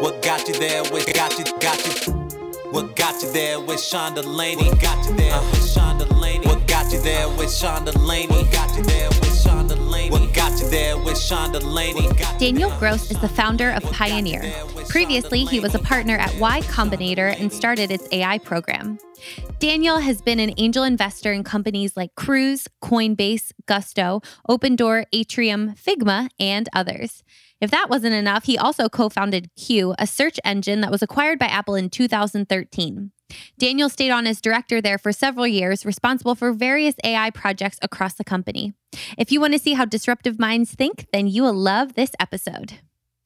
What got you there? What got you? Got you? What got you there with Sean Delaney? Got you there with Sean Delaney. What got you there with Sean Delaney? Got you there with Sean Delaney. What got you there with Sean Delaney? Daniel Gross is the founder of Pioneer. Previously, he was a partner at Y Combinator and started its AI program. Daniel has been an angel investor in companies like Cruise, Coinbase, Gusto, Opendoor, Atrium, Figma, and others. If that wasn't enough, he also co founded Cue, a search engine that was acquired by Apple in 2013. Daniel stayed on as director there for several years, responsible for various AI projects across the company. If you want to see how disruptive minds think, then you will love this episode.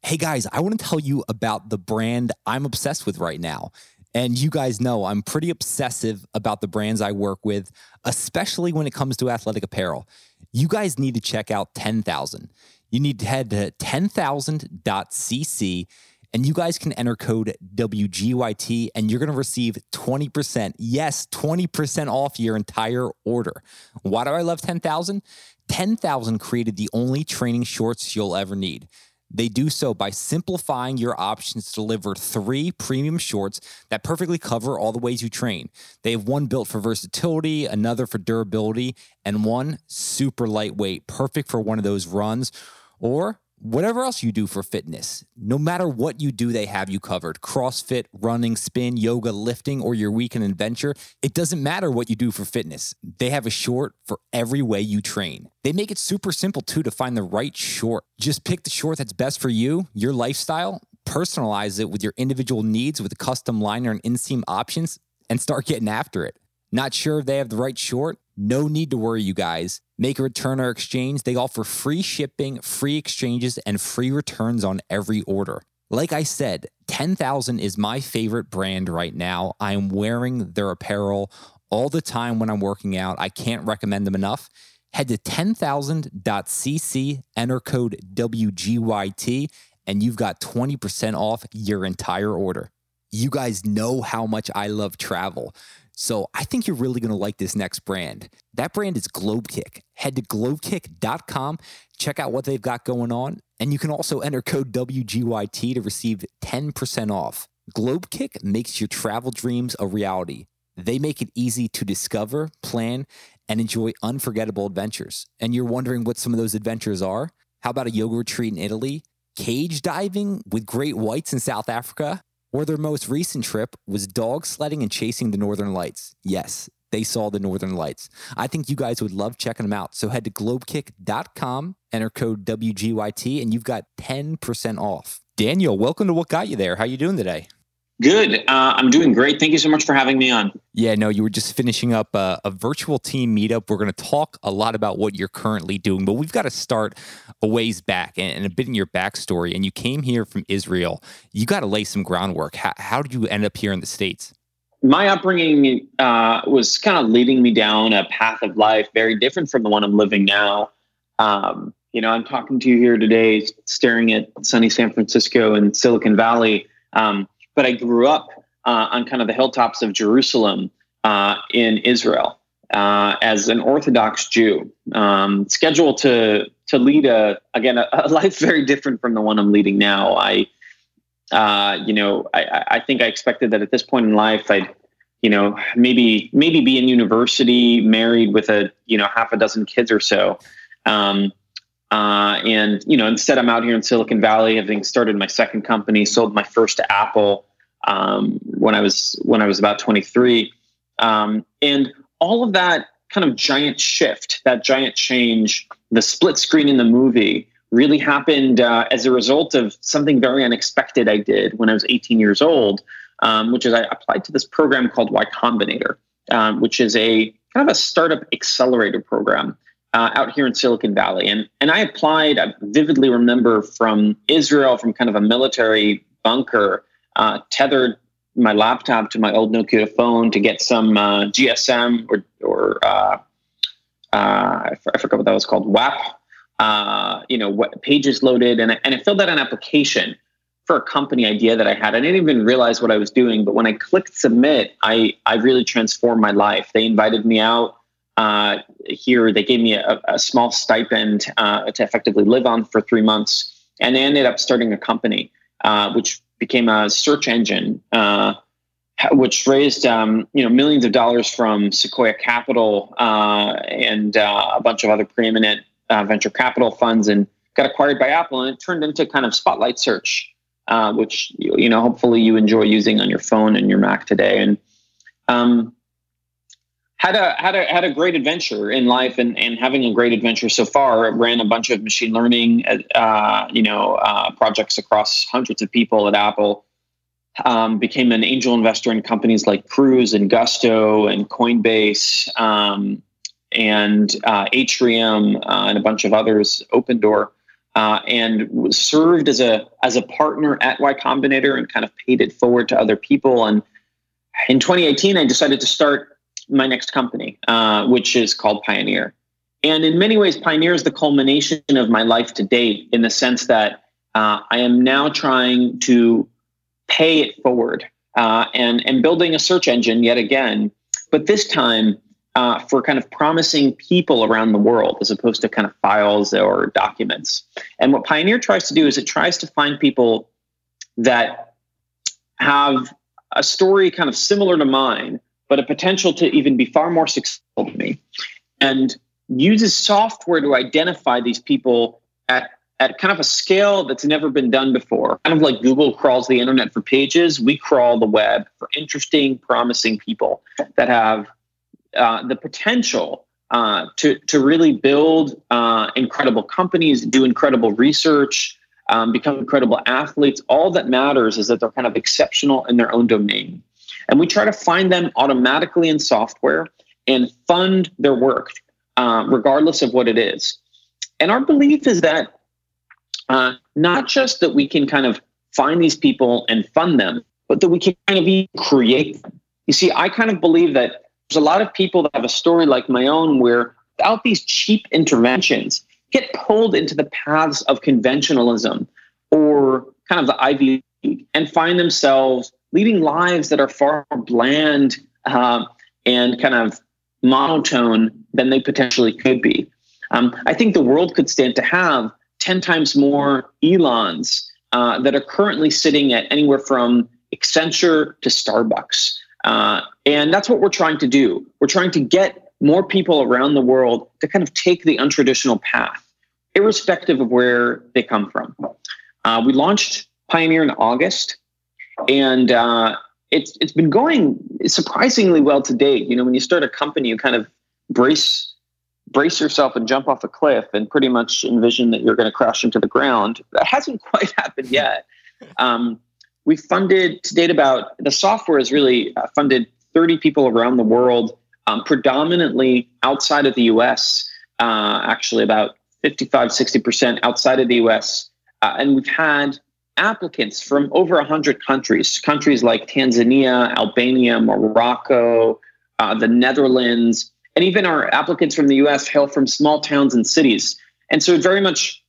Hey guys, I want to tell you about the brand I'm obsessed with right now. And you guys know I'm pretty obsessive about the brands I work with, especially when it comes to athletic apparel. You guys need to check out 10,000 you need to head to 10,000.cc and you guys can enter code WGYT and you're going to receive 20%. Yes, 20% off your entire order. Why do I love 10,000? 10,000 created the only training shorts you'll ever need. They do so by simplifying your options to deliver three premium shorts that perfectly cover all the ways you train. They have one built for versatility, another for durability, and one super lightweight, perfect for one of those runs or whatever else you do for fitness. No matter what you do, they have you covered. CrossFit, running, spin, yoga, lifting, or your weekend adventure. It doesn't matter what you do for fitness. They have a short for every way you train. They make it super simple too to find the right short. Just pick the short that's best for you, your lifestyle, personalize it with your individual needs with custom liner and inseam options, and start getting after it. Not sure if they have the right short? No need to worry, you guys. Make a return or exchange. They offer free shipping, free exchanges, and free returns on every order. Like I said, 10,000 is my favorite brand right now. I am wearing their apparel all the time when I'm working out. I can't recommend them enough. Head to 10,000.cc, enter code WGYT, and you've got 20% off your entire order. You guys know how much I love travel. So I think you're really going to like this next brand. That brand is Globekick. Head to globekick.com, check out what they've got going on, and you can also enter code WGYT to receive 10% off. Globekick makes your travel dreams a reality. They make it easy to discover, plan, and enjoy unforgettable adventures. And you're wondering what some of those adventures are? How about a yoga retreat in Italy? Cage diving with great whites in South Africa? Or their most recent trip was dog sledding and chasing the northern lights. Yes, they saw the northern lights. I think you guys would love checking them out. So head to globekick.com, enter code WGYT, and you've got 10% off. Daniel, welcome to What Got You There. How are you doing today? Good. Uh, I'm doing great. Thank you so much for having me on. Yeah, no, you were just finishing up a, a virtual team meetup. We're going to talk a lot about what you're currently doing, but we've got to start a ways back and, and a bit in your backstory. And you came here from Israel. You got to lay some groundwork. How, how did you end up here in the States? My upbringing uh, was kind of leading me down a path of life very different from the one I'm living now. Um, you know, I'm talking to you here today, staring at sunny San Francisco and Silicon Valley. Um, but I grew up uh, on kind of the hilltops of Jerusalem uh, in Israel uh, as an Orthodox Jew, um, scheduled to to lead a again a, a, life very different from the one I'm leading now. I, uh, you know, I, I think I expected that at this point in life I'd you know maybe maybe be in university married with a you know half a dozen kids or so um, uh, and you know, instead, I'm out here in Silicon Valley, having started my second company, sold my first to Apple um, when I was when I was about 23, um, and all of that kind of giant shift, that giant change, the split screen in the movie really happened uh, as a result of something very unexpected I did when I was 18 years old, um, which is I applied to this program called Y Combinator, um, which is a kind of a startup accelerator program uh, out here in Silicon Valley. And, and I applied, I vividly remember from Israel, from kind of a military bunker, uh, tethered my laptop to my old Nokia phone to get some uh, GSM or, or uh, uh, I forgot what that was called, WAP, uh, you know, what pages loaded. And I, and I filled out an application for a company idea that I had. I didn't even realize what I was doing, but when I clicked submit, I, I really transformed my life. They invited me out uh, here, they gave me a, a small stipend uh, to effectively live on for three months, and they ended up starting a company, uh, which became a search engine, uh, which raised um, you know millions of dollars from Sequoia Capital uh, and uh, a bunch of other preeminent venture capital funds, and got acquired by Apple, and it turned into kind of Spotlight Search, which you know hopefully you enjoy using on your phone and your Mac today, and um, had a had a had a great adventure in life and, and having a great adventure so far. Ran a bunch of machine learning, uh, you know, uh, projects across hundreds of people at Apple. Um, became an angel investor in companies like Cruise and Gusto and Coinbase um, and uh, Atrium uh, and a bunch of others. Opendoor. Uh, and served as a as a partner at Y Combinator and kind of paid it forward to other people. And in 2018, I decided to start my next company, uh, which is called Pioneer. And in many ways, Pioneer is the culmination of my life to date in the sense that uh, I am now trying to pay it forward uh, and, and building a search engine yet again, but this time uh, for kind of promising people around the world as opposed to kind of files or documents. And what Pioneer tries to do is it tries to find people that have a story kind of similar to mine but a potential to even be far more successful than me. And uses software to identify these people at at kind of a scale that's never been done before. Kind of like Google crawls the internet for pages, we crawl the web for interesting, promising people that have uh, the potential uh, to to really build uh, incredible companies, do incredible research, um, become incredible athletes. All that matters is that they're kind of exceptional in their own domain. And we try to find them automatically in software and fund their work, uh, regardless of what it is. And our belief is that uh, not just that we can kind of find these people and fund them, but that we can kind of even create them. You see, I kind of believe that there's a lot of people that have a story like my own where without these cheap interventions, get pulled into the paths of conventionalism or kind of the Ivy League and find themselves leading lives that are far more bland uh, and kind of monotone than they potentially could be. Um, I think the world could stand to have 10 times more Elons uh, that are currently sitting at anywhere from Accenture to Starbucks. Uh, and that's what we're trying to do. We're trying to get more people around the world to kind of take the untraditional path, irrespective of where they come from. Uh, we launched Pioneer in August and uh, it's it's been going surprisingly well to date. You know, when you start a company, you kind of brace brace yourself and jump off a cliff and pretty much envision that you're going to crash into the ground. That hasn't quite happened yet. Um, we funded to date about the software has really uh, funded 30 people around the world, um, predominantly outside of the US, uh, actually about 55, 60% outside of the US. Uh, and we've had applicants from over 100 countries, countries like Tanzania, Albania, Morocco, uh, the Netherlands, and even our applicants from the US hail from small towns and cities. And so it very much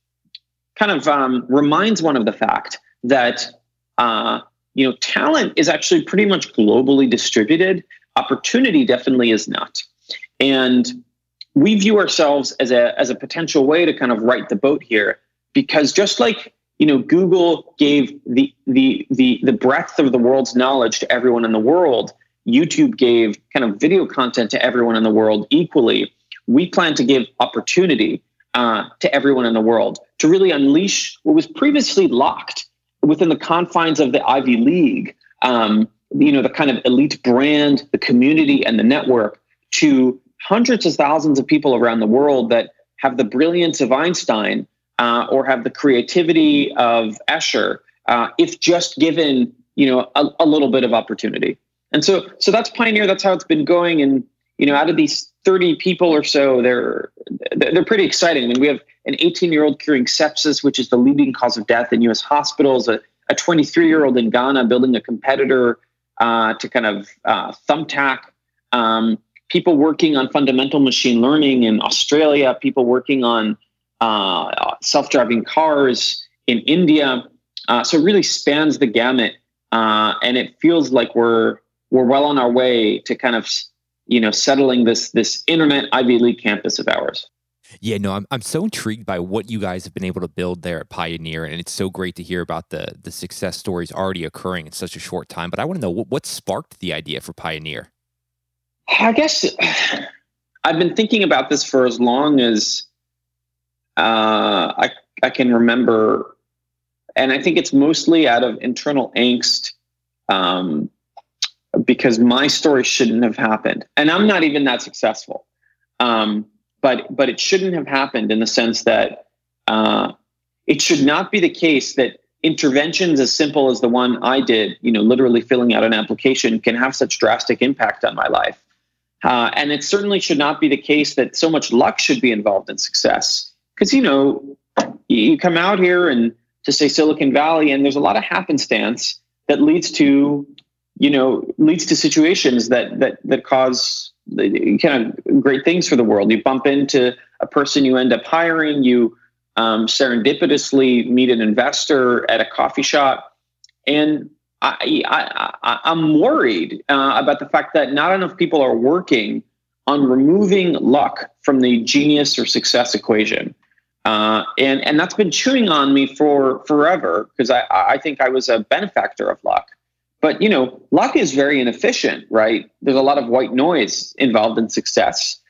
kind of um, reminds one of the fact that uh, you know talent is actually pretty much globally distributed. Opportunity definitely is not. And we view ourselves as a as a potential way to kind of right the boat here because just like you know, Google gave the the the the breadth of the world's knowledge to everyone in the world. YouTube gave kind of video content to everyone in the world equally. We plan to give opportunity uh, to everyone in the world to really unleash what was previously locked within the confines of the Ivy League. Um, you know, the kind of elite brand, the community, and the network to hundreds of thousands of people around the world that have the brilliance of Einstein uh, or have the creativity of Escher uh, if just given you know a, a, little bit of opportunity. And so so that's Pioneer. That's how it's been going. And you know, out of these 30 people or so, they're they're pretty exciting. I mean, we have an 18 year old curing sepsis, which is the leading cause of death in U.S. hospitals. A, a 23 year old in Ghana building a competitor uh, to kind of uh, thumbtack. Um, people working on fundamental machine learning in Australia. People working on uh, self-driving cars in India. Uh, so it really spans the gamut, uh, and it feels like we're we're well on our way to kind of you know settling this this internet Ivy League campus of ours. Yeah, no, I'm I'm so intrigued by what you guys have been able to build there at Pioneer, and it's so great to hear about the the success stories already occurring in such a short time. But I want to know what, what sparked the idea for Pioneer. I guess I've been thinking about this for as long as uh, I I can remember, and I think it's mostly out of internal angst. Um, because my story shouldn't have happened, and I'm not even that successful. Um, but but it shouldn't have happened in the sense that uh, it should not be the case that interventions as simple as the one I did, you know, literally filling out an application, can have such drastic impact on my life. Uh, and it certainly should not be the case that so much luck should be involved in success. Because you know, you come out here and to say Silicon Valley, and there's a lot of happenstance that leads to, you know, leads to situations that that that cause kind of great things for the world. You bump into a person you end up hiring, you um, serendipitously meet an investor at a coffee shop. And I, I, am worried uh, about the fact that not enough people are working on removing luck from the genius or success equation. Uh, and, and that's been chewing on me for forever because I, I think I was a benefactor of luck. But you know, luck is very inefficient, right? There's a lot of white noise involved in success,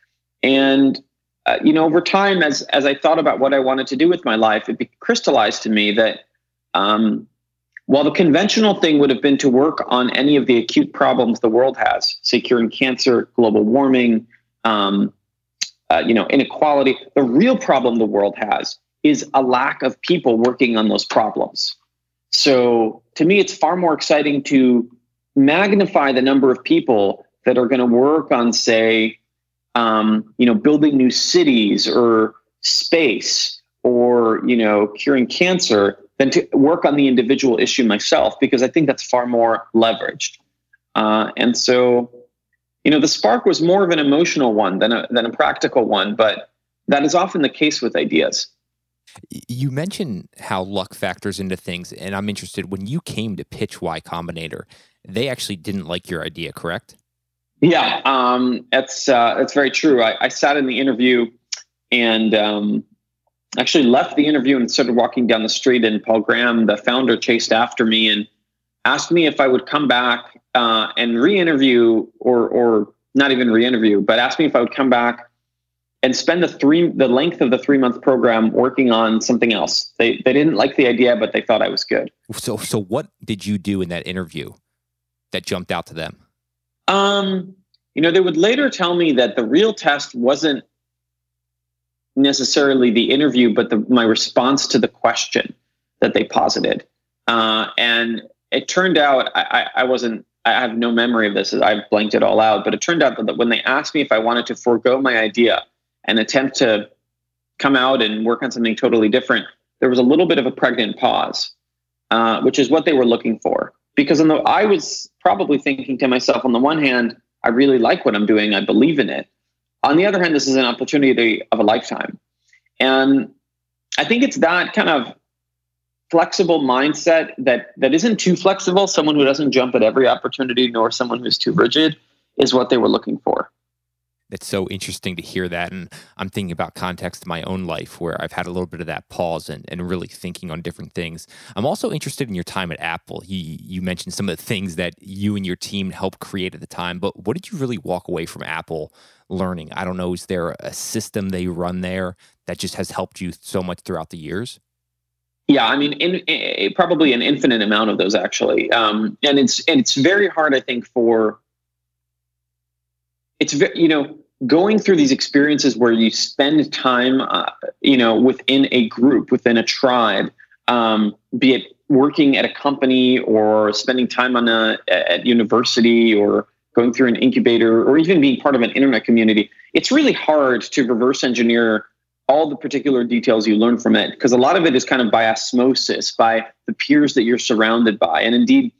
and uh, you know, over time, as as I thought about what I wanted to do with my life, it crystallized to me that um, while the conventional thing would have been to work on any of the acute problems the world has, say curing cancer, global warming, um, uh, you know, inequality, the real problem the world has is a lack of people working on those problems. So to me, it's far more exciting to magnify the number of people that are going to work on, say, um, you know, building new cities or space or you know, curing cancer than to work on the individual issue myself because I think that's far more leveraged. Uh, and so, you know, the spark was more of an emotional one than a than a practical one, but that is often the case with ideas. You mentioned how luck factors into things, and I'm interested when you came to pitch Y Combinator, they actually didn't like your idea, correct? Yeah, um, that's uh, that's very true. I, I, sat in the interview and um, actually left the interview and started walking down the street, and Paul Graham, the founder, chased after me and asked me if I would come back uh, and re-interview, or or not even re-interview, but asked me if I would come back and spend the three the length of the three month program working on something else. They they didn't like the idea, but they thought I was good. So so what did you do in that interview that jumped out to them? Um, you know, they would later tell me that the real test wasn't necessarily the interview, but the, my response to the question that they posited. Uh, and it turned out I, I, I wasn't I have no memory of this. I've blanked it all out. But it turned out that when they asked me if I wanted to forego my idea and attempt to come out and work on something totally different, there was a little bit of a pregnant pause, uh, which is what they were looking for. Because the, I was probably thinking to myself, on the one hand, I really like what I'm doing, I believe in it. On the other hand, this is an opportunity of a lifetime. And I think it's that kind of flexible mindset that that isn't too flexible, someone who doesn't jump at every opportunity, nor someone who's too rigid, is what they were looking for it's so interesting to hear that. And I'm thinking about context in my own life where I've had a little bit of that pause and, and really thinking on different things. I'm also interested in your time at Apple. You, you mentioned some of the things that you and your team helped create at the time, but what did you really walk away from Apple learning? I don't know, is there a system they run there that just has helped you so much throughout the years? Yeah, I mean, in, in, probably an infinite amount of those actually, um, and it's and it's very hard, I think, for it's you know going through these experiences where you spend time uh, you know within a group within a tribe um, be it working at a company or spending time on a at university or going through an incubator or even being part of an internet community it's really hard to reverse engineer all the particular details you learn from it because a lot of it is kind of by osmosis by the peers that you're surrounded by and indeed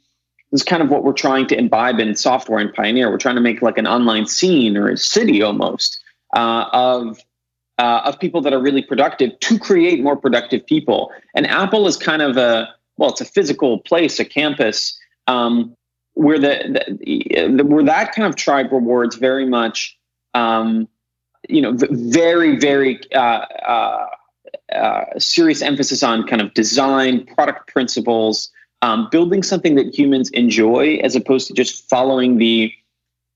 this is kind of what we're trying to imbibe in software and Pioneer. We're trying to make like an online scene or a city almost uh, of uh, of people that are really productive to create more productive people. And Apple is kind of a well, it's a physical place, a campus um, where the, the, where that kind of tribe rewards very much um, you know, very, very uh, uh, uh, serious emphasis on kind of design, product principles, um, building something that humans enjoy, as opposed to just following the,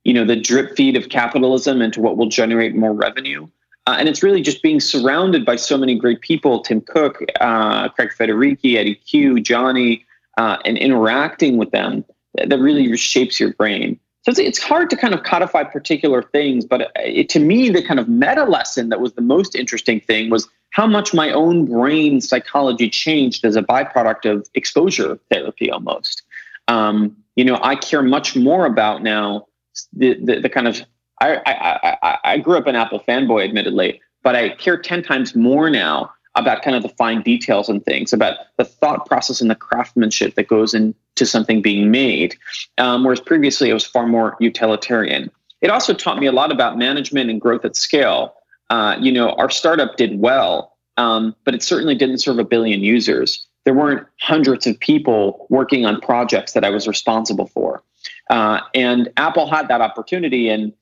you know, the drip feed of capitalism into what will generate more revenue. Uh, and it's really just being surrounded by so many great people Tim Cook, uh, Craig Federighi, Eddie Cue, Jony, uh, and interacting with them that really shapes your brain. So it's, it's hard to kind of codify particular things, but it, to me, the kind of meta lesson that was the most interesting thing was how much my own brain psychology changed as a byproduct of exposure therapy almost. Um, you know, I care much more about now the, the, the kind of I, I, I, I grew up an Apple fanboy, admittedly, but I care 10 times more now about kind of the fine details and things, about the thought process and the craftsmanship that goes into something being made. Um, whereas previously it was far more utilitarian. It also taught me a lot about management and growth at scale. Uh, you know, our startup did well, um, but it certainly didn't serve a billion users. There weren't hundreds of people working on projects that I was responsible for. Uh, and Apple had that opportunity. And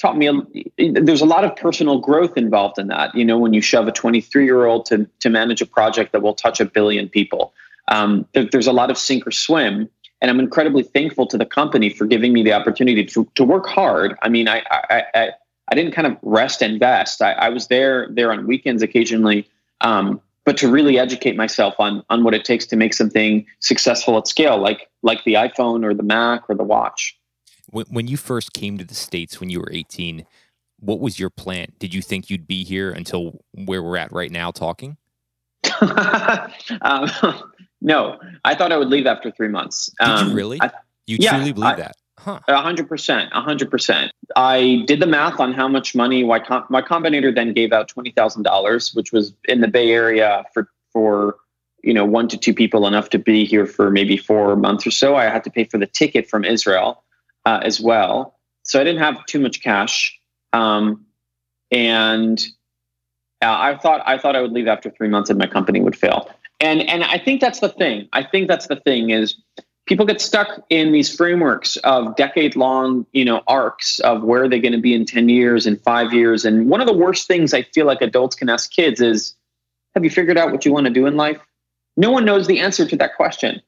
taught me there's a lot of personal growth involved in that. You know when you shove a 23 year old to to manage a project that will touch a billion people. Um, there, there's a lot of sink or swim and i'm incredibly thankful to the company for giving me the opportunity to, to work hard. I mean i i i, I didn't kind of rest and vest. I, I was there there on weekends occasionally um, but to really educate myself on on what it takes to make something successful at scale like like the iphone or the mac or the watch when, when you first came to the States when you were 18, what was your plan? Did you think you'd be here until where we're at right now talking? um, no, I thought I would leave after three months. Did um, you really? I, you yeah, truly believe I, that? A hundred percent, a hundred percent. I did the math on how much money Y, Com- Y Combinator then gave out twenty thousand dollars, which was in the Bay Area for for you know one to two people enough to be here for maybe four months or so. I had to pay for the ticket from Israel uh, as well. So I didn't have too much cash, um, and uh, I thought I thought I would leave after three months and my company would fail. And and I think that's the thing. I think that's the thing is people get stuck in these frameworks of decade long you know arcs of where they're going to be in 10 years and five years and one of the worst things i feel like adults can ask kids is have you figured out what you want to do in life no one knows the answer to that question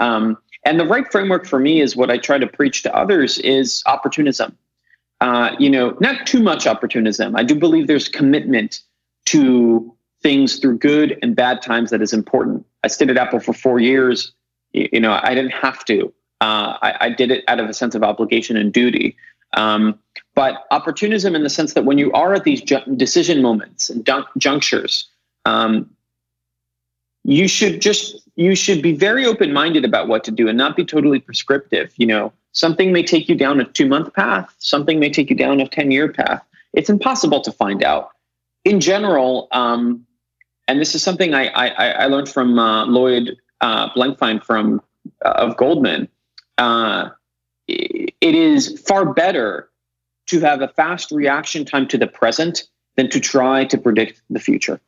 um, and the right framework for me is what I try to preach to others is opportunism. Uh, you know, not too much opportunism. I do believe there's commitment to things through good and bad times that is important. I stayed at Apple for four years. You know, I didn't have to. Uh, I, I, did it out of a sense of obligation and duty. Um, but opportunism in the sense that when you are at these ju- decision moments and jun- junctures, um, you should just you should be very open minded about what to do and not be totally prescriptive. You know, something may take you down a two month path, something may take you down a 10 year path. It's impossible to find out. In general, um, and this is something I, I, I learned from uh, Lloyd uh, Blankfein from uh, of Goldman. Uh, it is far better to have a fast reaction time to the present than to try to predict the future.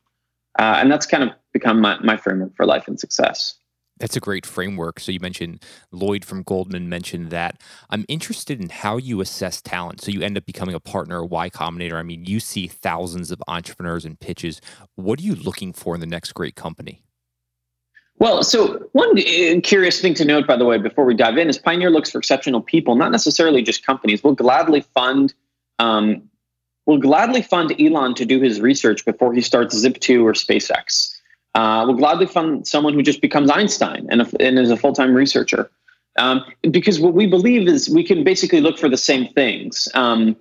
Uh, and that's kind of become my, my framework for life and success. That's a great framework. So you mentioned Lloyd from Goldman mentioned that. I'm interested in how you assess talent. So you end up becoming a partner Y Combinator. I mean, you see thousands of entrepreneurs and pitches. What are you looking for in the next great company? Well, so one uh, curious thing to note, by the way, before we dive in, is Pioneer looks for exceptional people, not necessarily just companies. We'll gladly fund um, will gladly fund Elon to do his research before he starts Zip2 or SpaceX. Uh, will gladly fund someone who just becomes Einstein and, a, and is a full time researcher. Um, because what we believe is we can basically look for the same things. Um,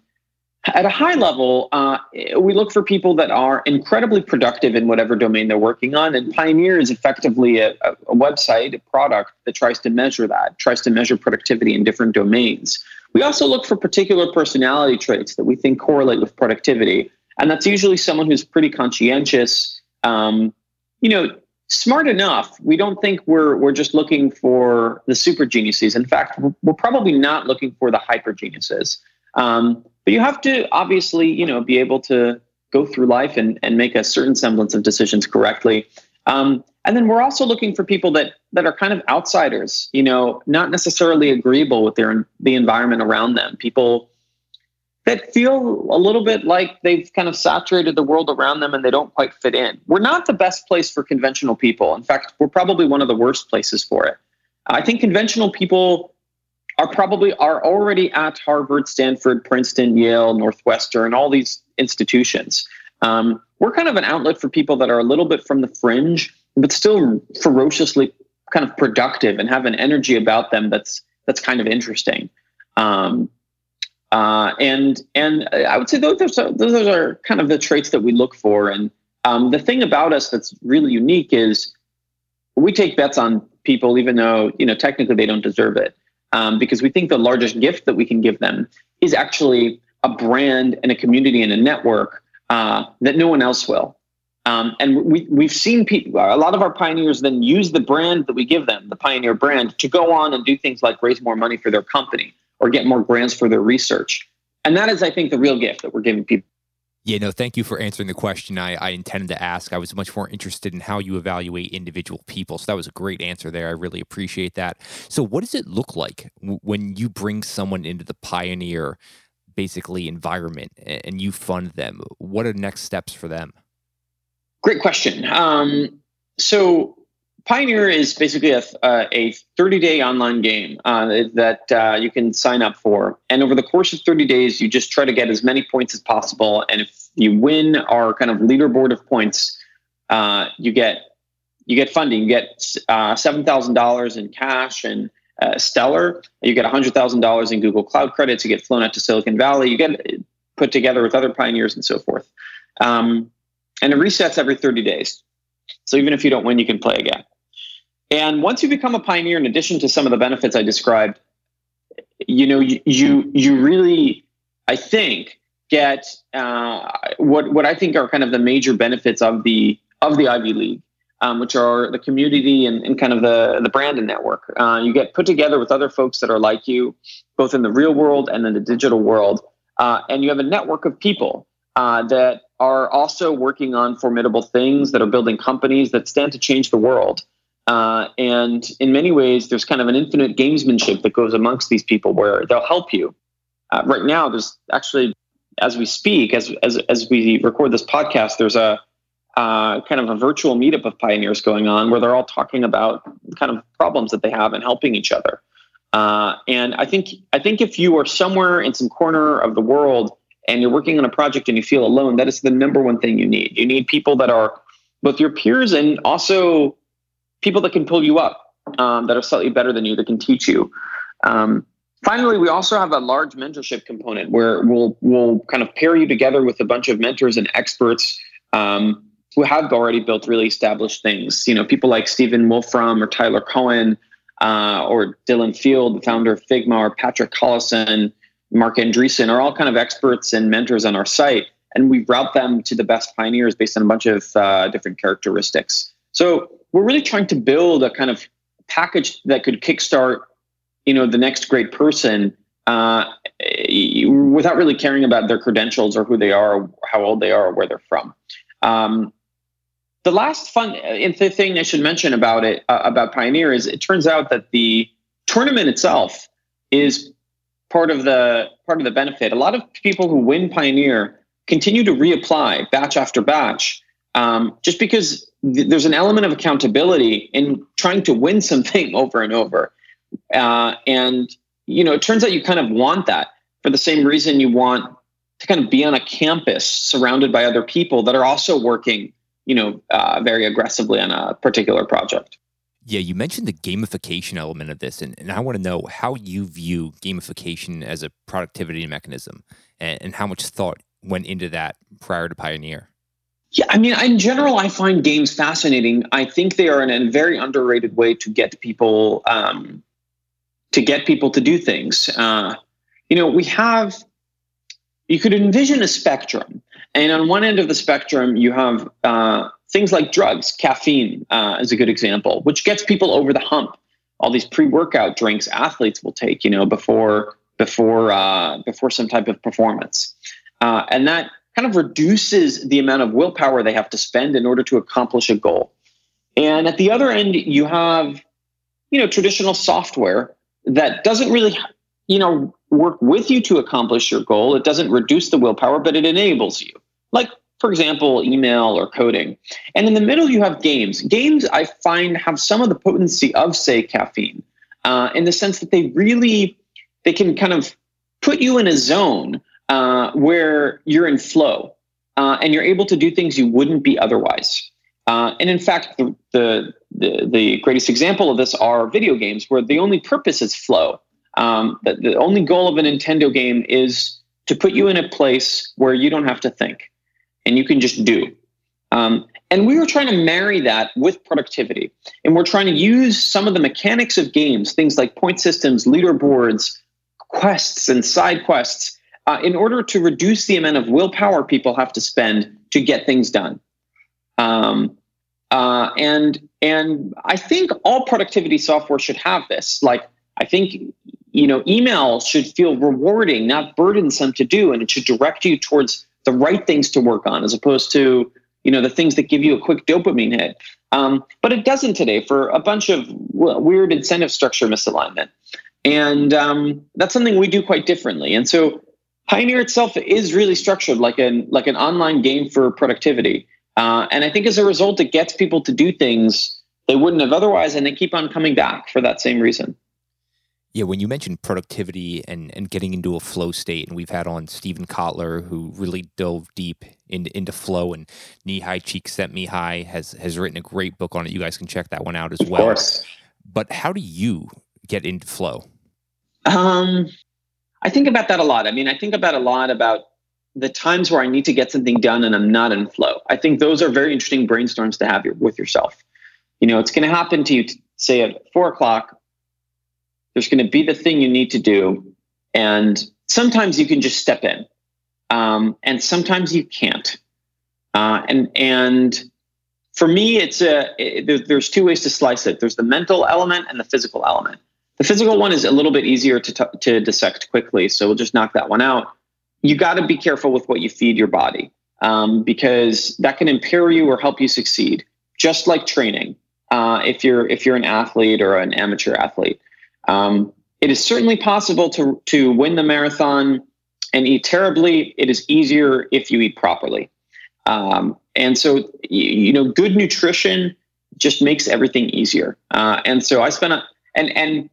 at a high level, uh, we look for people that are incredibly productive in whatever domain they're working on. And Pioneer is effectively a, a website, a product that tries to measure that, tries to measure productivity in different domains. We also look for particular personality traits that we think correlate with productivity. And that's usually someone who's pretty conscientious, um, you know, smart enough. We don't think we're, we're just looking for the super geniuses. In fact, we're probably not looking for the hyper geniuses. Um, but you have to obviously, you know, be able to go through life and, and make a certain semblance of decisions correctly. Um, and then we're also looking for people that that are kind of outsiders, you know, not necessarily agreeable with their the environment around them. People that feel a little bit like they've kind of saturated the world around them and they don't quite fit in. We're not the best place for conventional people. In fact, we're probably one of the worst places for it. I think conventional people are probably are already at Harvard, Stanford, Princeton, Yale, Northwestern, all these institutions. Um, we're kind of an outlet for people that are a little bit from the fringe, but still ferociously kind of productive and have an energy about them that's that's kind of interesting. Um, uh, and and I would say those are those are kind of the traits that we look for. And um, the thing about us that's really unique is we take bets on people, even though you know technically they don't deserve it, um, because we think the largest gift that we can give them is actually a brand and a community and a network uh, that no one else will. Um, and we, we've seen people, a lot of our pioneers then use the brand that we give them, the pioneer brand, to go on and do things like raise more money for their company or get more grants for their research. And that is, I think, the real gift that we're giving people. Yeah, no, thank you for answering the question I, I intended to ask. I was much more interested in how you evaluate individual people. So that was a great answer there. I really appreciate that. So, what does it look like when you bring someone into the Pioneer basically environment and you fund them? What are next steps for them? Great question. Um, so, Pioneer is basically a, uh, a 30 day online game uh, that uh, you can sign up for. And over the course of 30 days, you just try to get as many points as possible. And if you win our kind of leaderboard of points, uh, you get you get funding. You get uh, seven thousand dollars in cash and uh, Stellar. You get hundred thousand dollars in Google Cloud credits. You get flown out to Silicon Valley. You get put together with other pioneers and so forth. Um, and it resets every 30 days. So even if you don't win, you can play again. And once you become a pioneer, in addition to some of the benefits I described, you know, you you, you really, I think, get uh, what what I think are kind of the major benefits of the of the Ivy League, um, which are the community and, and, kind of the the brand and network. Uh, you get put together with other folks that are like you, both in the real world and in the digital world, uh, and you have a network of people uh, that are also working on formidable things, that are building companies that stand to change the world. Uh, and in many ways, there's kind of an infinite gamesmanship that goes amongst these people where they'll help you. Uh, right now, there's actually, as we speak, as, as, as we record this podcast, there's a uh, kind of a virtual meetup of pioneers going on where they're all talking about kind of problems that they have and helping each other. Uh, and I think I think if you are somewhere in some corner of the world and you're working on a project and you feel alone, that is the number one thing you need. You need people that are both your peers and also people that can pull you up um, that are slightly better than you that can teach you. Um, finally, we also have a large mentorship component where we'll we'll kind of pair you together with a bunch of mentors and experts um, who have already built really established things. You know, people like Stephen Wolfram or Tyler Cowen uh, or Dylan Field, the founder of Figma, or Patrick Collison, Marc Andreessen are all kind of experts and mentors on our site. And we route them to the best pioneers based on a bunch of uh, different characteristics. So we're really trying to build a kind of package that could kickstart, you know, the next great person uh, without really caring about their credentials or who they are, how old they are, or where they're from. Um, the last fun uh, thing I should mention about it uh, about Pioneer is it turns out that the tournament itself is part of the part of the benefit. A lot of people who win Pioneer continue to reapply batch after batch, um, just because th- there's an element of accountability in trying to win something over and over. Uh, and you know, it turns out you kind of want that for the same reason you want to kind of be on a campus surrounded by other people that are also working, you know, uh, very aggressively on a particular project. Yeah, you mentioned the gamification element of this, and, and I want to know how you view gamification as a productivity mechanism and, and how much thought went into that prior to Pioneer. Yeah, I mean, in general, I find games fascinating. I think they are a very underrated way to get people um, to get people to do things. Uh, you know, we have you could envision a spectrum, and on one end of the spectrum, you have uh, things like drugs. Caffeine uh, is a good example, which gets people over the hump. All these pre-workout drinks athletes will take, you know, before before uh, before some type of performance, uh, and that kind of reduces the amount of willpower they have to spend in order to accomplish a goal. And at the other end, you have, you know, traditional software that doesn't really, you know, work with you to accomplish your goal. It doesn't reduce the willpower, but it enables you. Like, for example, email or coding. And in the middle, you have games. Games, I find, have some of the potency of, say, caffeine, uh, in the sense that they really they can kind of put you in a zone uh, where you're in flow uh, and you're able to do things you wouldn't be otherwise. Uh, and in fact, the, the, the the greatest example of this are video games, where the only purpose is flow. Um, the, the only goal of a Nintendo game is to put you in a place where you don't have to think and you can just do. Um, and we were trying to marry that with productivity. And we're trying to use some of the mechanics of games, things like point systems, leaderboards, quests, and side quests, uh, in order to reduce the amount of willpower people have to spend to get things done. Um, uh, and and I think all productivity software should have this. Like I think you know email should feel rewarding, not burdensome to do, and it should direct you towards the right things to work on, as opposed to you know the things that give you a quick dopamine hit. Um, but it doesn't today for a bunch of weird incentive structure misalignment, and um, that's something we do quite differently. And so Pioneer itself is really structured like an like an online game for productivity. Uh, and I think as a result, it gets people to do things they wouldn't have otherwise, and they keep on coming back for that same reason. Yeah, when you mentioned productivity and, and getting into a flow state, and we've had on Steven Kotler, who really dove deep into, into flow, and Mihaly Csikszentmihalyi has has written a great book on it. You guys can check that one out as of well. Course. But how do you get into flow? Um, I think about that a lot. I mean, I think about a lot about the times where I need to get something done and I'm not in flow. I think those are very interesting brainstorms to have with yourself. You know, it's going to happen to you, say at four o'clock. There's going to be the thing you need to do, and sometimes you can just step in, um, and sometimes you can't. Uh, and and for me, it's a it, there's two ways to slice it. There's the mental element and the physical element. The physical one is a little bit easier to t- to dissect quickly, so we'll just knock that one out you got to be careful with what you feed your body um, because that can impair you or help you succeed. Just like training, uh, if you're if you're an athlete or an amateur athlete, um, it is certainly possible to to win the marathon and eat terribly. It is easier if you eat properly, um, and so you, you, know good nutrition just makes everything easier. Uh, and so I spent a and and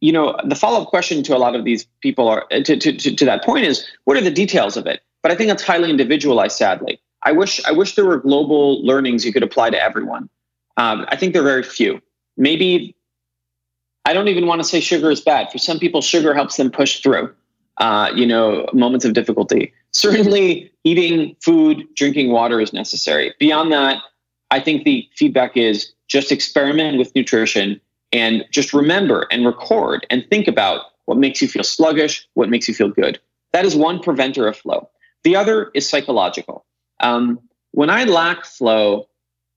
you know, the follow up question to a lot of these people are to, to, to, to, that point is what are the details of it? But I think that's highly individualized, sadly. I wish I wish there were global learnings you could apply to everyone. Um, I think there are very few. Maybe I don't even want to say sugar is bad. For some people, sugar helps them push through, uh, you know, moments of difficulty. Certainly, eating food, drinking water is necessary. Beyond that, I think the feedback is just experiment with nutrition and just remember and record and think about what makes you feel sluggish, what makes you feel good. That is one preventer of flow. The other is psychological. Um, when I lack flow,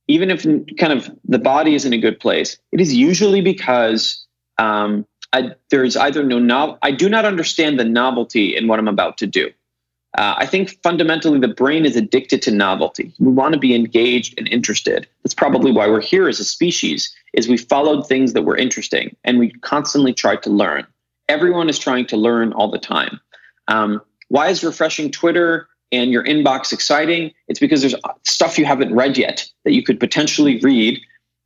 even if kind of the body is in a good place, it is usually because um, I, there's either no novel. I do not understand the novelty in what I'm about to do. Uh, I think fundamentally the brain is addicted to novelty. We want to be engaged and interested. That's probably why we're here as a species. Is we followed things that were interesting and we constantly tried to learn. Everyone is trying to learn all the time. Um, why is refreshing Twitter and your inbox exciting? It's because there's stuff you haven't read yet that you could potentially read,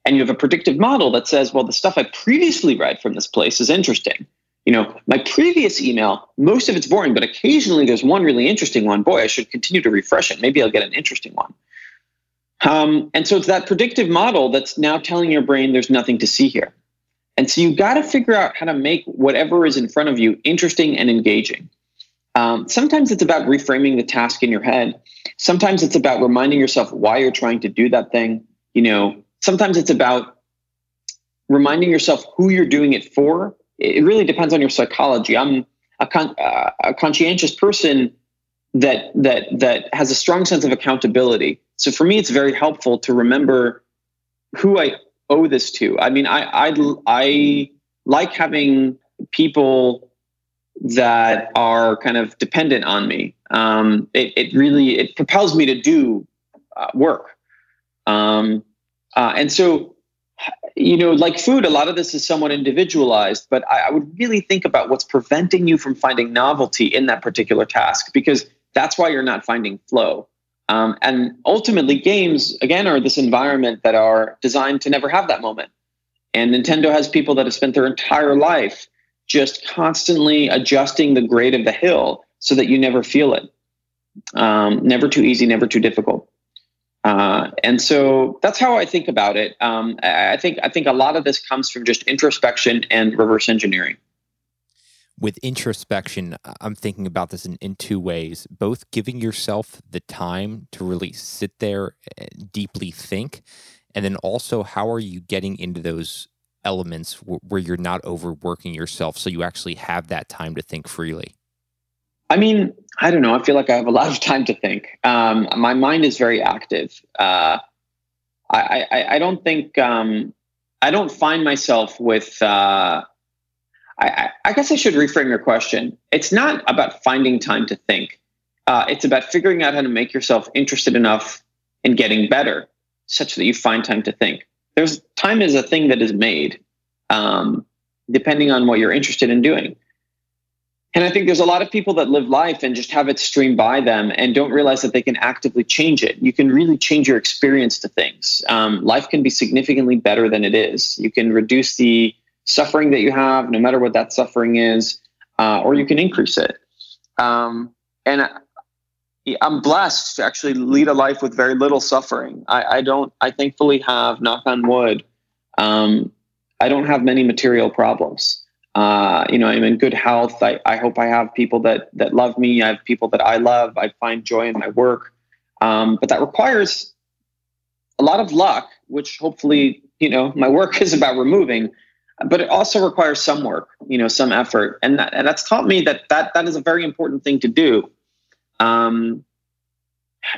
and you have a predictive model that says, well, the stuff I previously read from this place is interesting you know, my previous email, most of it's boring, but occasionally there's one really interesting one. Boy, I should continue to refresh it. Maybe I'll get an interesting one. Um, and so it's that predictive model that's now telling your brain there's nothing to see here. And so you've got to figure out how to make whatever is in front of you interesting and engaging. Um, sometimes it's about reframing the task in your head. Sometimes it's about reminding yourself why you're trying to do that thing. You know, sometimes it's about reminding yourself who you're doing it for it really depends on your psychology. I'm a, con- uh, a conscientious person that that that has a strong sense of accountability. So for me, it's very helpful to remember who I owe this to. I mean, I I, I like having people that are kind of dependent on me. Um, it, it really it propels me to do uh, work. Um, uh, and so you know, like food, a lot of this is somewhat individualized, but I, I, would really think about what's preventing you from finding novelty in that particular task because that's why you're not finding flow. Um, and ultimately, games, again, are this environment that are designed to never have that moment. And Nintendo has people that have spent their entire life just constantly adjusting the grade of the hill so that you never feel it. Um, never too easy, never too difficult. Uh, and so that's how I think about it. Um, I think I think a lot of this comes from just introspection and reverse engineering. With introspection, I'm thinking about this in, in two ways both giving yourself the time to really sit there and deeply think, and then also how are you getting into those elements w- where you're not overworking yourself so you actually have that time to think freely? I mean, I don't know. I feel like I have a lot of time to think. Um, my mind is very active. Uh, I, I, I, don't think um, I don't find myself with. Uh, I, I, guess I should reframe your question. It's not about finding time to think. Uh, it's about figuring out how to make yourself interested enough in getting better, such that you find time to think. There's time is a thing that is made, um, depending on what you're interested in doing. And I think there's a lot of people that live life and just have it stream by them and don't realize that they can actively change it. You can really change your experience to things. Um, life can be significantly better than it is. You can reduce the suffering that you have, no matter what that suffering is, uh, or you can increase it. Um, and I'm blessed to actually lead a life with very little suffering. I, I don't, I thankfully have, knock on wood, um, I don't have many material problems uh, you know, I'm in good health. I, I hope I have people that that love me. I have people that I love. I find joy in my work, um, but that requires a lot of luck, which hopefully, you know, my work is about removing. But it also requires some work, you know, some effort, and that, and that's taught me that that that is a very important thing to do. Um,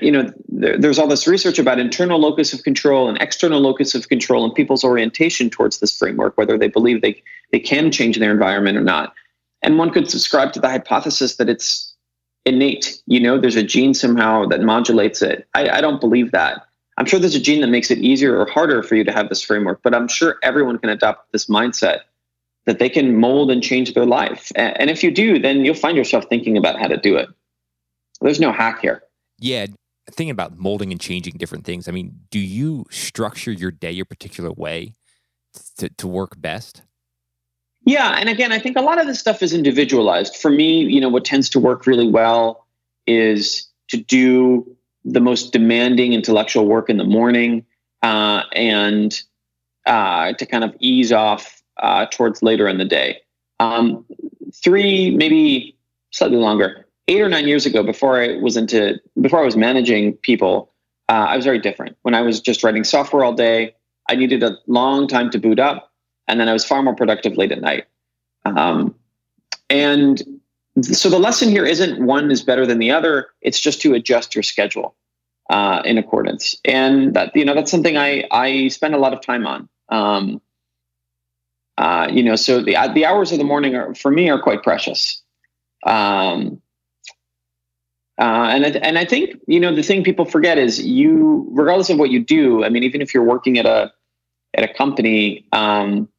you know, there, there's all this research about internal locus of control and external locus of control and people's orientation towards this framework, whether they believe they, they can change their environment or not. And one could subscribe to the hypothesis that it's innate, you know, there's a gene somehow that modulates it. I, I don't believe that. I'm sure there's a gene that makes it easier or harder for you to have this framework, but I'm sure everyone can adopt this mindset that they can mold and change their life. And if you do, then you'll find yourself thinking about how to do it. There's no hack here. Yeah, thinking about molding and changing different things. I mean, do you structure your day a particular way to, to work best? Yeah, and again, I think a lot of this stuff is individualized. For me, you know, what tends to work really well is to do the most demanding intellectual work in the morning uh, and uh, to kind of ease off uh, towards later in the day. Um, three, maybe slightly longer eight or nine years ago, before I was into before I was managing people, uh, I was very different. When I was just writing software all day, I needed a long time to boot up, and then I was far more productive late at night. Um, and so the lesson here isn't one is better than the other. It's just to adjust your schedule uh, in accordance, and that you know that's something I I spend a lot of time on. Um, uh, you know, so the the hours of the morning are for me are quite precious. Um, uh, and I, and I think you know the thing people forget is you, regardless of what you do. I mean, even if you're working at a at a company, um,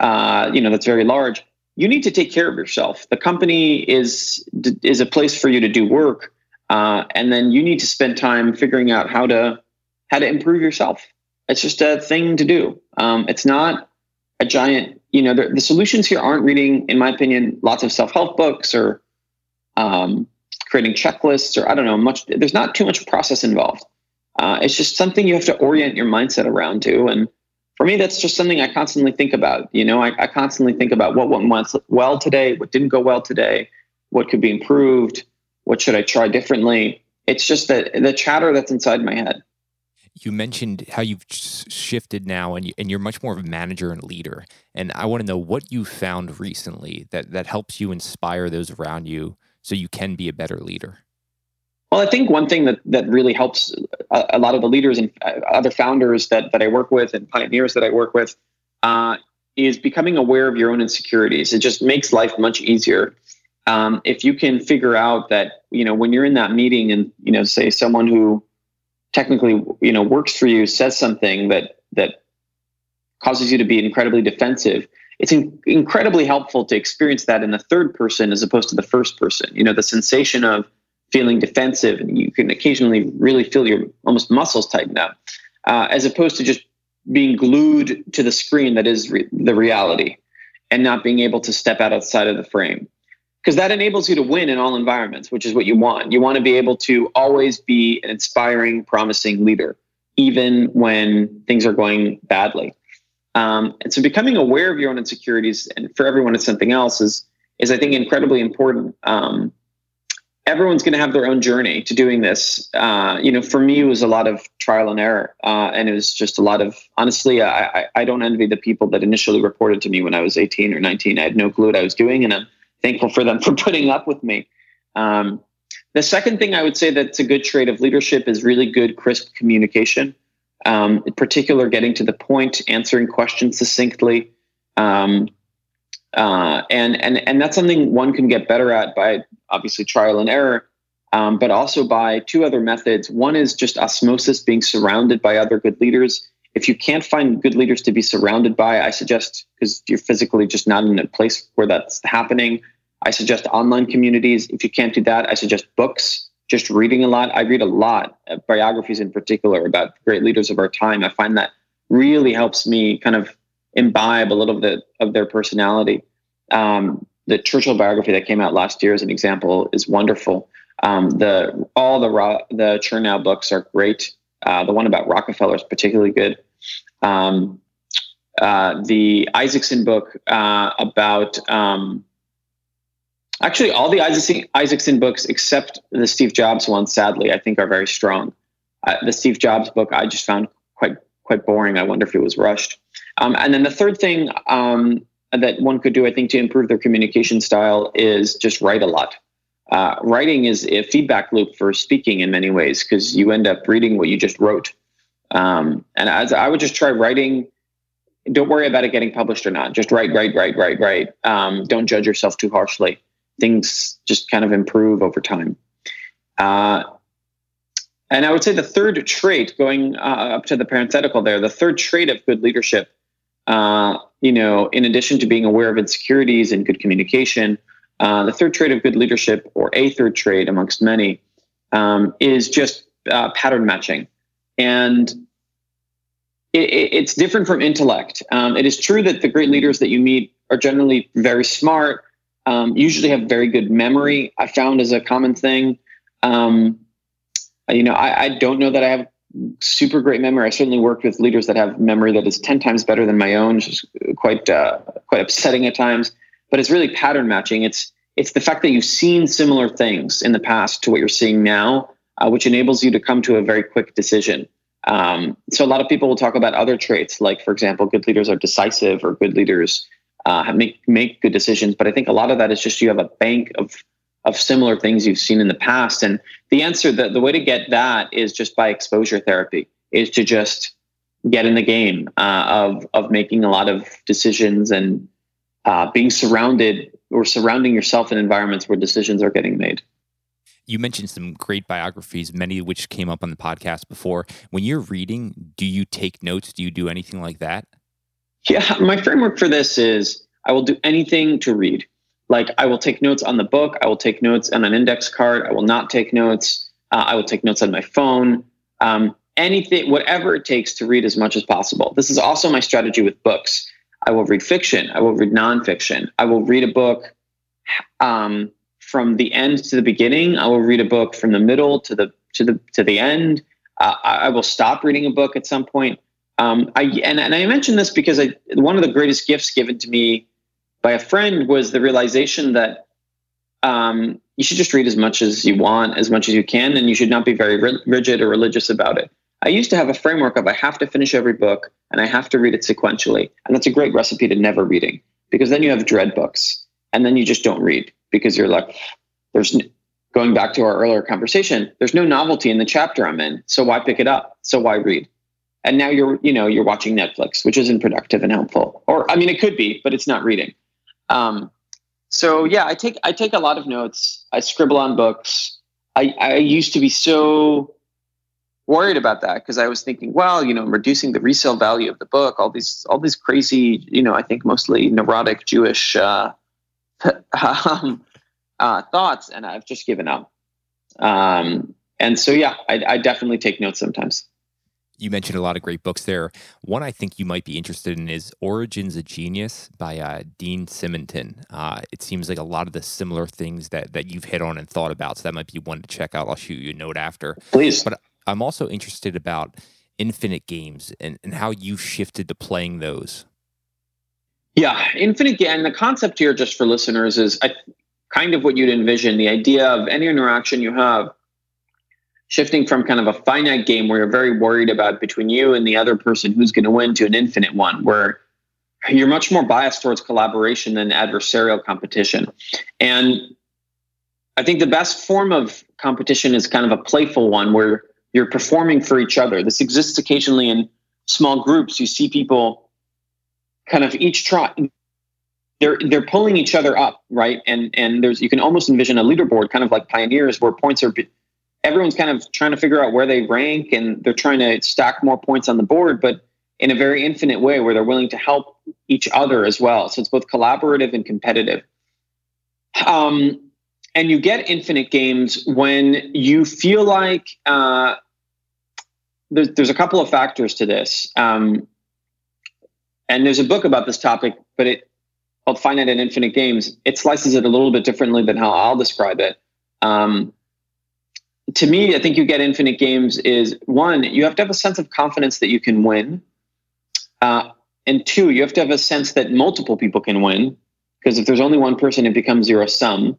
uh, you know that's very large, you need to take care of yourself. The company is is a place for you to do work, uh, and then you need to spend time figuring out how to how to improve yourself. It's just a thing to do. Um, it's not a giant. You know, the, the solutions here aren't reading, in my opinion, lots of self help books or um, creating checklists or I don't know much. There's not too much process involved. Uh, it's just something you have to orient your mindset around to. And for me, that's just something I constantly think about. You know, I, I constantly think about what went well today, what didn't go well today, what could be improved, what should I try differently. It's just that the chatter that's inside my head. You mentioned how you've shifted now and, you, and you're much more of a manager and leader. And I want to know what you found recently that, that helps you inspire those around you so you can be a better leader? Well, I think one thing that, that really helps a, a lot of the leaders and uh, other founders that, that I work with and pioneers that I work with uh, is becoming aware of your own insecurities. It just makes life much easier. Um, if you can figure out that, you know, when you're in that meeting and, you know, say someone who technically, you know, works for you says something that, that causes you to be incredibly defensive. It's in- incredibly helpful to experience that in the third person as opposed to the first person. You know, the sensation of feeling defensive, and you can occasionally really feel your almost muscles tighten up, uh, as opposed to just being glued to the screen that is re- the reality and not being able to step out outside of the frame because that enables you to win in all environments, which is what you want. You want to be able to always be an inspiring, promising leader, even when things are going badly. Um, and so, becoming aware of your own insecurities, and for everyone, it's something else, is is I think incredibly important. Um, everyone's going to have their own journey to doing this. Uh, you know, for me, it was a lot of trial and error, uh, and it was just a lot of honestly. I, I, I don't envy the people that initially reported to me when I was 18 or 19. I had no clue what I was doing, and I'm thankful for them for putting up with me. Um, the second thing I would say that's a good trait of leadership is really good, crisp communication. Um, in particular, getting to the point, answering questions succinctly. Um, uh, and and and that's something one can get better at by obviously trial and error, um, but also by two other methods. One is just osmosis, being surrounded by other good leaders. If you can't find good leaders to be surrounded by, I suggest because you're physically just not in a place where that's happening. I suggest online communities. If you can't do that, I suggest books. Just reading a lot. I read a lot, biographies in particular, about great leaders of our time. I find that really helps me kind of imbibe a little bit of their personality. Um, the Churchill biography that came out last year, as an example, is wonderful. Um, the all the the Chernow books are great. Uh, the one about Rockefeller is particularly good. Um, uh, the Isaacson book uh, about um, actually all the Isaacson, books except the Steve Jobs one, sadly, I think are very strong. Uh, the Steve Jobs book I just found quite quite boring. I wonder if it was rushed. Um, and then the third thing um, that one could do, I think, to improve their communication style is just write a lot. Uh, writing is a feedback loop for speaking in many ways because you end up reading what you just wrote. Um, and as I would just try writing. Don't worry about it getting published or not. Just write, write, write, write, write. Um, don't judge yourself too harshly. Things just kind of improve over time. Uh, and I would say the third trait, going uh, up to the parenthetical there, the third trait of good leadership, uh, you know, in addition to being aware of insecurities and good communication, uh, the third trait of good leadership, or a third trait amongst many, um, is just uh, pattern matching. And it, it's different from intellect. Um, it is true that the great leaders that you meet are generally very smart, um, usually have very good memory. I found as a common thing. Um, you know, I, I don't know that I have super great memory. I certainly worked with leaders that have memory that is ten times better than my own, which is quite uh, quite upsetting at times. But it's really pattern matching. It's it's the fact that you've seen similar things in the past to what you're seeing now, uh, which enables you to come to a very quick decision. Um, so a lot of people will talk about other traits, like for example, good leaders are decisive, or good leaders uh, make make good decisions. But I think a lot of that is just you have a bank of of similar things you've seen in the past. And the answer, the, the way to get that is just by exposure therapy, is to just get in the game uh, of, of making a lot of decisions and uh, being surrounded or surrounding yourself in environments where decisions are getting made. You mentioned some great biographies, many of which came up on the podcast before. When you're reading, do you take notes? Do you do anything like that? Yeah, my framework for this is I will do anything to read. Like I will take notes on the book. I will take notes on an index card. I will not take notes. Uh, I will take notes on my phone. Um, anything, whatever it takes to read as much as possible. This is also my strategy with books. I will read fiction. I will read nonfiction. I will read a book um, from the end to the beginning. I will read a book from the middle to the to the to the end. Uh, I will stop reading a book at some point. Um, I and, and I mention this because I, one of the greatest gifts given to me by a friend was the realization that um, you should just read as much as you want, as much as you can, and you should not be very rigid or religious about it. I used to have a framework of I have to finish every book and I have to read it sequentially. And that's a great recipe to never reading because then you have dread books and then you just don't read because you're like, there's going back to our earlier conversation, there's no novelty in the chapter I'm in. So why pick it up? So why read? And now you're, you know, you're watching Netflix, which isn't productive and helpful. Or I mean, it could be, but it's not reading. Um, so yeah, I take I take a lot of notes. I scribble on books. I, I used to be so worried about that because I was thinking, well, you know, i'm reducing the resale value of the book, all these, all these crazy, you know, I think mostly neurotic Jewish uh, um, uh, thoughts, and I've just given up. Um, and so, yeah, I, I definitely take notes sometimes you mentioned a lot of great books there. One I think you might be interested in is Origins of Genius by uh, Dean Simonton. Uh, it seems like a lot of the similar things that that you've hit on and thought about. So that might be one to check out. I'll shoot you a note after. Please. But I'm also interested about infinite games and, and how you shifted to playing those. Yeah, infinite game. And the concept here, just for listeners, is I, kind of what you'd envision. The idea of any interaction you have shifting from kind of a finite game where you're very worried about between you and the other person who's going to win to an infinite one where you're much more biased towards collaboration than adversarial competition. And I think the best form of competition is kind of a playful one where you're performing for each other. This exists occasionally in small groups. You see people kind of each try they're they're pulling each other up, right? And and there's you can almost envision a leaderboard kind of like pioneers where points are everyone's kind of trying to figure out where they rank and they're trying to stack more points on the board, but in a very infinite way where they're willing to help each other as well. So it's both collaborative and competitive. Um, and you get infinite games when you feel like uh, there's, there's a couple of factors to this. Um, and there's a book about this topic, but it called Finite and Infinite Games. It slices it a little bit differently than how I'll describe it. Um, to me, I think you get infinite games is one, you have to have a sense of confidence that you can win. Uh, and two, you have to have a sense that multiple people can win. Because if there's only one person, it becomes zero sum.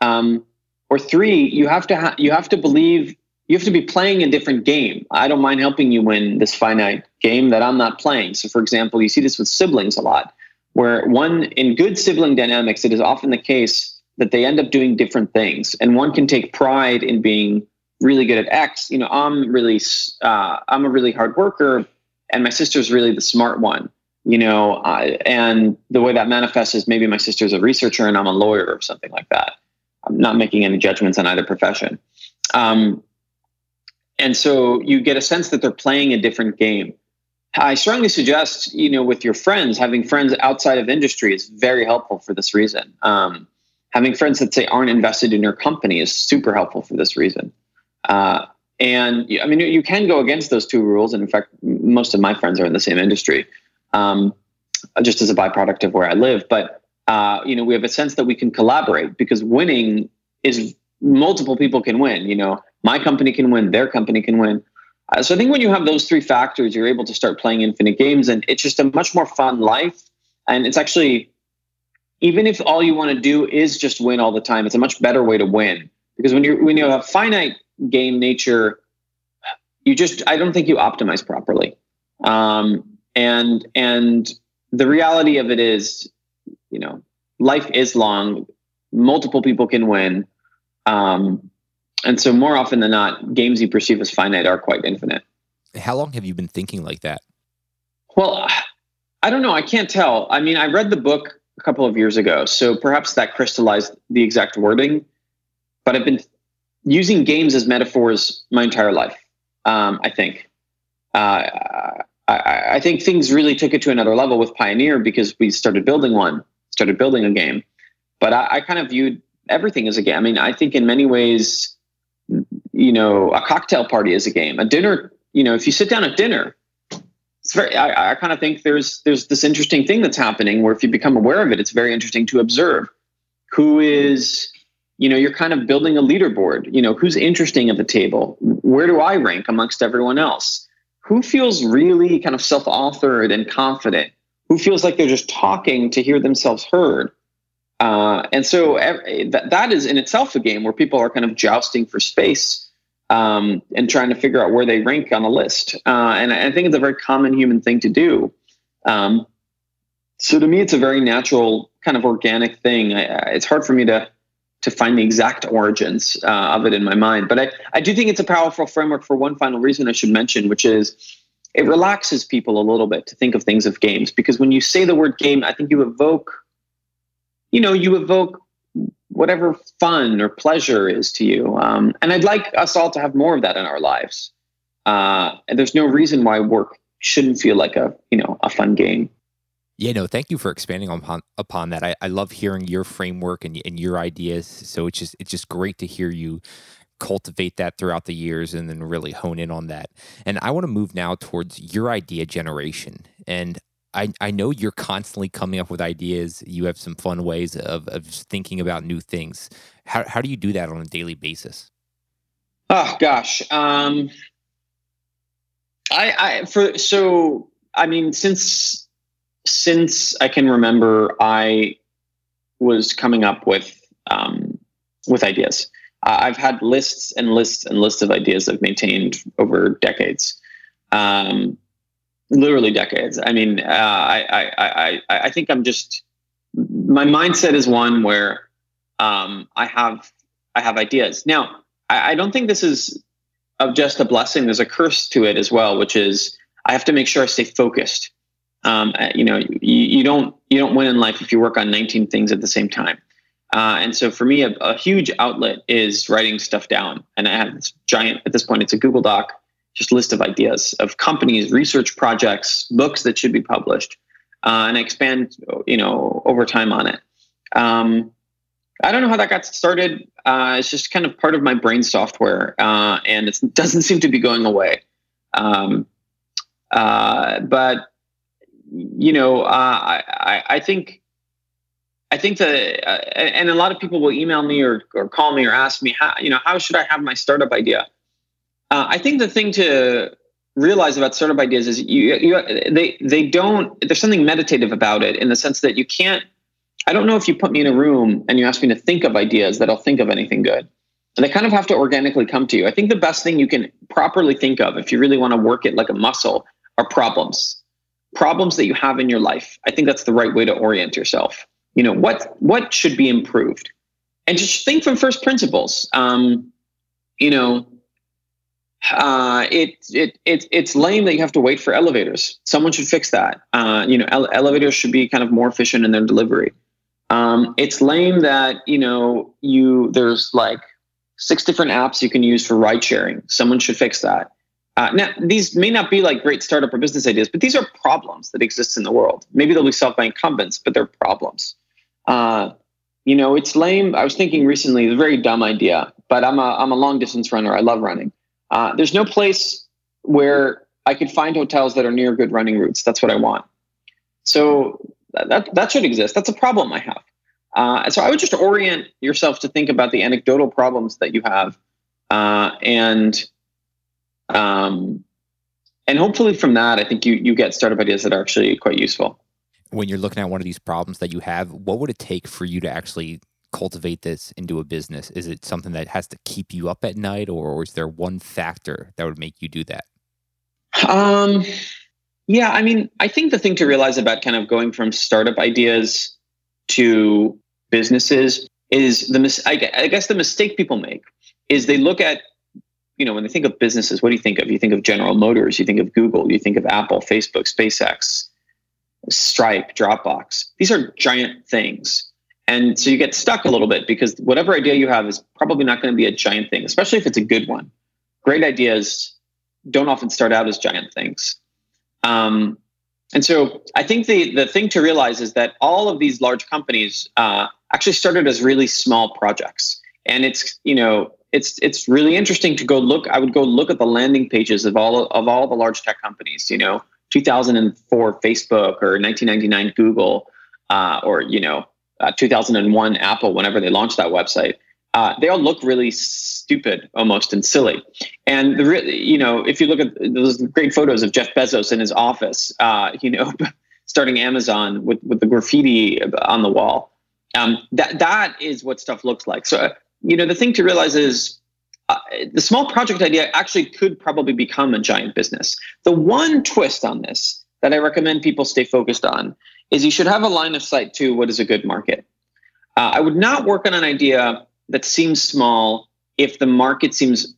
Um, or three, you have to ha- you have to believe you have to be playing a different game. I don't mind helping you win this finite game that I'm not playing. So, for example, you see this with siblings a lot, where one in good sibling dynamics, it is often the case that they end up doing different things. And one can take pride in being really good at X. You know, I'm really, uh, I'm a really hard worker, and my sister's really the smart one. You know, uh, and the way that manifests is maybe my sister's a researcher and I'm a lawyer or something like that. I'm not making any judgments on either profession. Um, and so you get a sense that they're playing a different game. I strongly suggest, you know, with your friends, having friends outside of industry is very helpful for this reason. Um, having friends that say aren't invested in your company is super helpful for this reason. Uh, and I mean, you can go against those two rules. And in fact, most of my friends are in the same industry, um, just as a byproduct of where I live. But uh, you know, we have a sense that we can collaborate because winning is multiple people can win. You know, my company can win, their company can win. Uh, so I think when you have those three factors, you're able to start playing infinite games, and it's just a much more fun life. And it's actually even if all you want to do is just win all the time, it's a much better way to win. Because when you when you have finite game nature, you just I don't think you optimize properly. Um, and and the reality of it is, you know, life is long. Multiple people can win. Um, and so more often than not, games you perceive as finite are quite infinite. How long have you been thinking like that? Well, I don't know. I can't tell. I mean, I read the book a couple of years ago. So perhaps that crystallized the exact wording. But I've been using games as metaphors my entire life. Um, I think. Uh, I, I, think things really took it to another level with Pioneer because we started building one, started building a game. But I, I kind of viewed everything as a game. I mean, I think in many ways, you know, a cocktail party is a game. A dinner, you know, if you sit down at dinner, it's very I, I kind of think there's there's this interesting thing that's happening where if you become aware of it, it's very interesting to observe who is you know you're kind of building a leaderboard you know who's interesting at the table where do i rank amongst everyone else? Who feels really kind of self-authored and confident? Who feels like they're just talking to hear themselves heard? Uh, and so that, that is in itself a game where people are kind of jousting for space um, and trying to figure out where they rank on the list. Uh, and I think it's a very common human thing to do. Um, so to me, it's a very natural kind of organic thing. I, it's hard for me to to find the exact origins uh, of it in my mind, but I, I do think it's a powerful framework for one final reason I should mention, which is it relaxes people a little bit to think of things of games because when you say the word game, I think you evoke, you know, you evoke whatever fun or pleasure is to you. Um, and I'd like us all to have more of that in our lives. uh, and there's no reason why work shouldn't feel like a you know a fun game. Yeah, no, thank you for expanding upon upon that. I, I love hearing your framework and, and your ideas. So it's just it's just great to hear you cultivate that throughout the years and then really hone in on that. And I want to move now towards your idea generation. And I, I know you're constantly coming up with ideas. You have some fun ways of, of thinking about new things. How, how do you do that on a daily basis? Oh gosh. Um, I, I, for, so, I mean, since, since I can remember, I was coming up with, um, with ideas. Uh, I've had lists and lists and lists of ideas I've maintained over decades. Um, literally decades. I mean, uh, I, I, I, I think I'm just, my mindset is one where um, I have, I have ideas. Now, I, I don't think this is of just a blessing. There's a curse to it as well, which is I have to make sure I stay focused. Um, uh, you know, you, you don't you don't win in life if you work on 19 things at the same time. Uh, and so for me, a, a, huge outlet is writing stuff down. And I have this giant, at this point, it's a Google Doc, just list of ideas of companies, research projects, books that should be published. Uh, and I expand, you know, over time on it. Um, I don't know how that got started. Uh, it's just kind of part of my brain software, uh, and it doesn't seem to be going away. Um, uh, but you know, uh, I, I think I think that, uh, and a lot of people will email me or, or call me or ask me how, you know, how should I have my startup idea? Uh, I think the thing to realize about startup ideas is you, you, they, they don't, there's something meditative about it in the sense that you can't, I don't know if you put me in a room and you ask me to think of ideas that I'll think of anything good. And they kind of have to organically come to you. I think the best thing you can properly think of if you really want to work it like a muscle are problems, problems that you have in your life. I think that's the right way to orient yourself you know what what should be improved and just think from first principles um, you know uh, it, it, it, it's lame that you have to wait for elevators. Someone should fix that. Uh, you know, ele- elevators should be kind of more efficient in their delivery. Um, it's lame that, you know, you, there's like six different apps you can use for ride sharing. Someone should fix that. Uh, now, these may not be like great startup or business ideas, but these are problems that exist in the world. Maybe they'll be solved by incumbents, but they're problems. Uh, you know, it's lame. I was thinking recently, it's a very dumb idea, but I'm a I'm a long distance runner. I love running. Uh, there's no place where I could find hotels that are near good running routes. That's what I want. So that that should exist. That's a problem I have. Uh, so I would just orient yourself to think about the anecdotal problems that you have, uh, and um, and hopefully from that, I think you you get startup ideas that are actually quite useful when you're looking at one of these problems that you have, what would it take for you to actually cultivate this into a business? Is it something that has to keep you up at night, or, or is there one factor that would make you do that? Um, yeah, I mean, I think the thing to realize about kind of going from startup ideas to businesses is the mis- I, I guess the mistake people make is they look at you know when they think of businesses what do you think of you think of general motors you think of google you think of apple facebook spacex Stripe, Dropbox. These are giant things. And so you get stuck a little bit because whatever idea you have is probably not going to be a giant thing, especially if it's a good one. Great ideas don't often start out as giant things. Um, and so I think the, the thing to realize is that all of these large companies uh, actually started as really small projects. And it's, you know, it's it's really interesting to go look. I would go look at the landing pages of all of all the large tech companies. You know, 2004 Facebook or 1999 Google uh, or you know uh, 2001 Apple whenever they launched that website. Uh, they all look really stupid almost and silly. And the re- you know if you look at those great photos of Jeff Bezos in his office, uh, you know starting Amazon with with the graffiti on the wall. Um, that that is what stuff looks like. So you know the thing to realize is uh, the small project idea actually could probably become a giant business. The one twist on this that I recommend people stay focused on is you should have a line of sight to what is a good market. Uh, I would not work on an idea that seems small if the market seems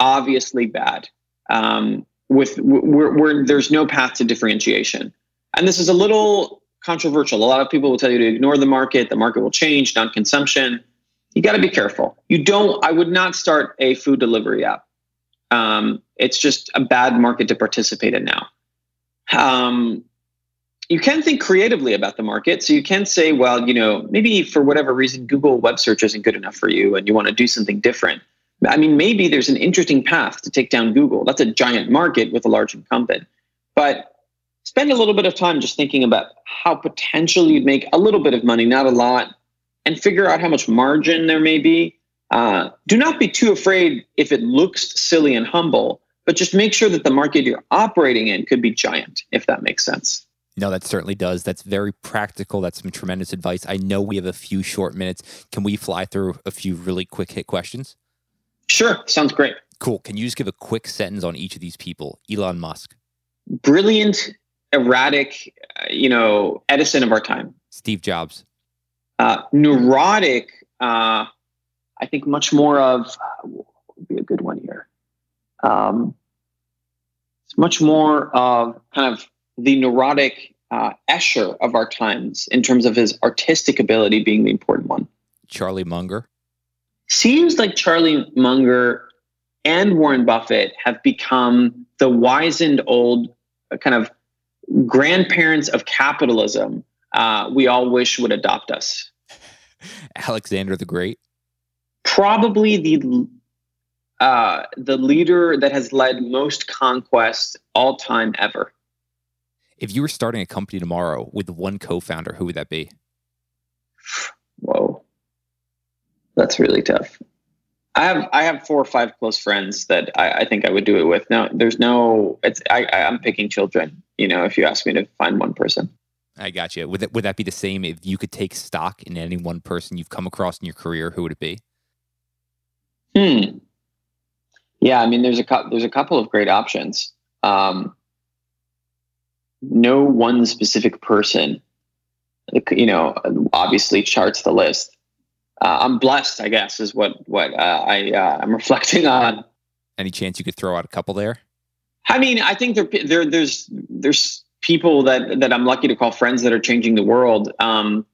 obviously bad, um, with where, there's no path to differentiation. And this is a little controversial. A lot of people will tell you to ignore the market. The market will change, non-consumption you got to be careful. You don't, I would not start a food delivery app. Um, it's just a bad market to participate in now. Um, you can think creatively about the market. So you can say, well, you know, maybe for whatever reason, Google web search isn't good enough for you and you want to do something different. I mean, maybe there's an interesting path to take down Google. That's a giant market with a large incumbent. But spend a little bit of time just thinking about how potentially you'd make a little bit of money, not a lot, and figure out how much margin there may be. Uh, do not be too afraid if it looks silly and humble, but just make sure that the market you're operating in could be giant, if that makes sense. No, that certainly does. That's very practical. That's some tremendous advice. I know we have a few short minutes. Can we fly through a few really quick hit questions? Sure. Sounds great. Cool. Can you just give a quick sentence on each of these people? Elon Musk. Brilliant, erratic, uh, you know, Edison of our time. Steve Jobs. Uh, neurotic, uh, I think much more of, uh, would be a good one here. Um, it's much more of kind of the neurotic uh, Escher of our times in terms of his artistic ability being the important one. Charlie Munger. Seems like Charlie Munger and Warren Buffett have become the wizened old uh, kind of grandparents of capitalism uh, we all wish would adopt us. Alexander the Great. Probably the uh, the leader that has led most conquests all time ever. If you were starting a company tomorrow with one co-founder, who would that be? Whoa, that's really tough. I have I have four or five close friends that I, I think I would do it with. No, there's no. It's I, I'm picking children. You know, if you ask me to find one person. I got you. Would that, would that be the same if you could take stock in any one person you've come across in your career? Who would it be? Hmm. Yeah, I mean, there's a couple. There's a couple of great options. Um, no one specific person, you know, obviously charts the list. Uh, I'm blessed, I guess, is what what uh, I uh, I'm reflecting on. Any chance you could throw out a couple there? I mean, I think there, there there's there's people that that I'm lucky to call friends that are changing the world. Um,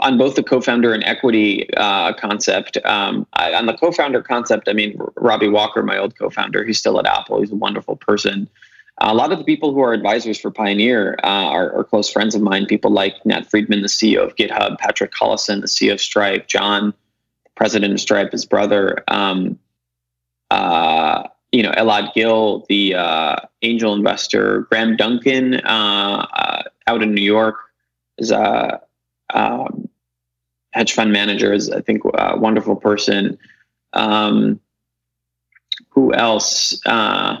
on both the co-founder and equity uh, concept. Um, I, on the co-founder concept, I mean Robby Walker, my old co-founder, he's still at Apple. He's a wonderful person. a lot of the people who are advisors for Pioneer uh, are, are, close friends of mine. People like Nat Friedman, the CEO of GitHub, Patrick Collison, the CEO of Stripe, John, president of Stripe, his brother. Um, uh, you know, Elad Gil, the uh, angel investor, Graham Duncan, uh, uh, out in New York, is a um, hedge fund manager is, I think, a wonderful person. Um, who else? Uh,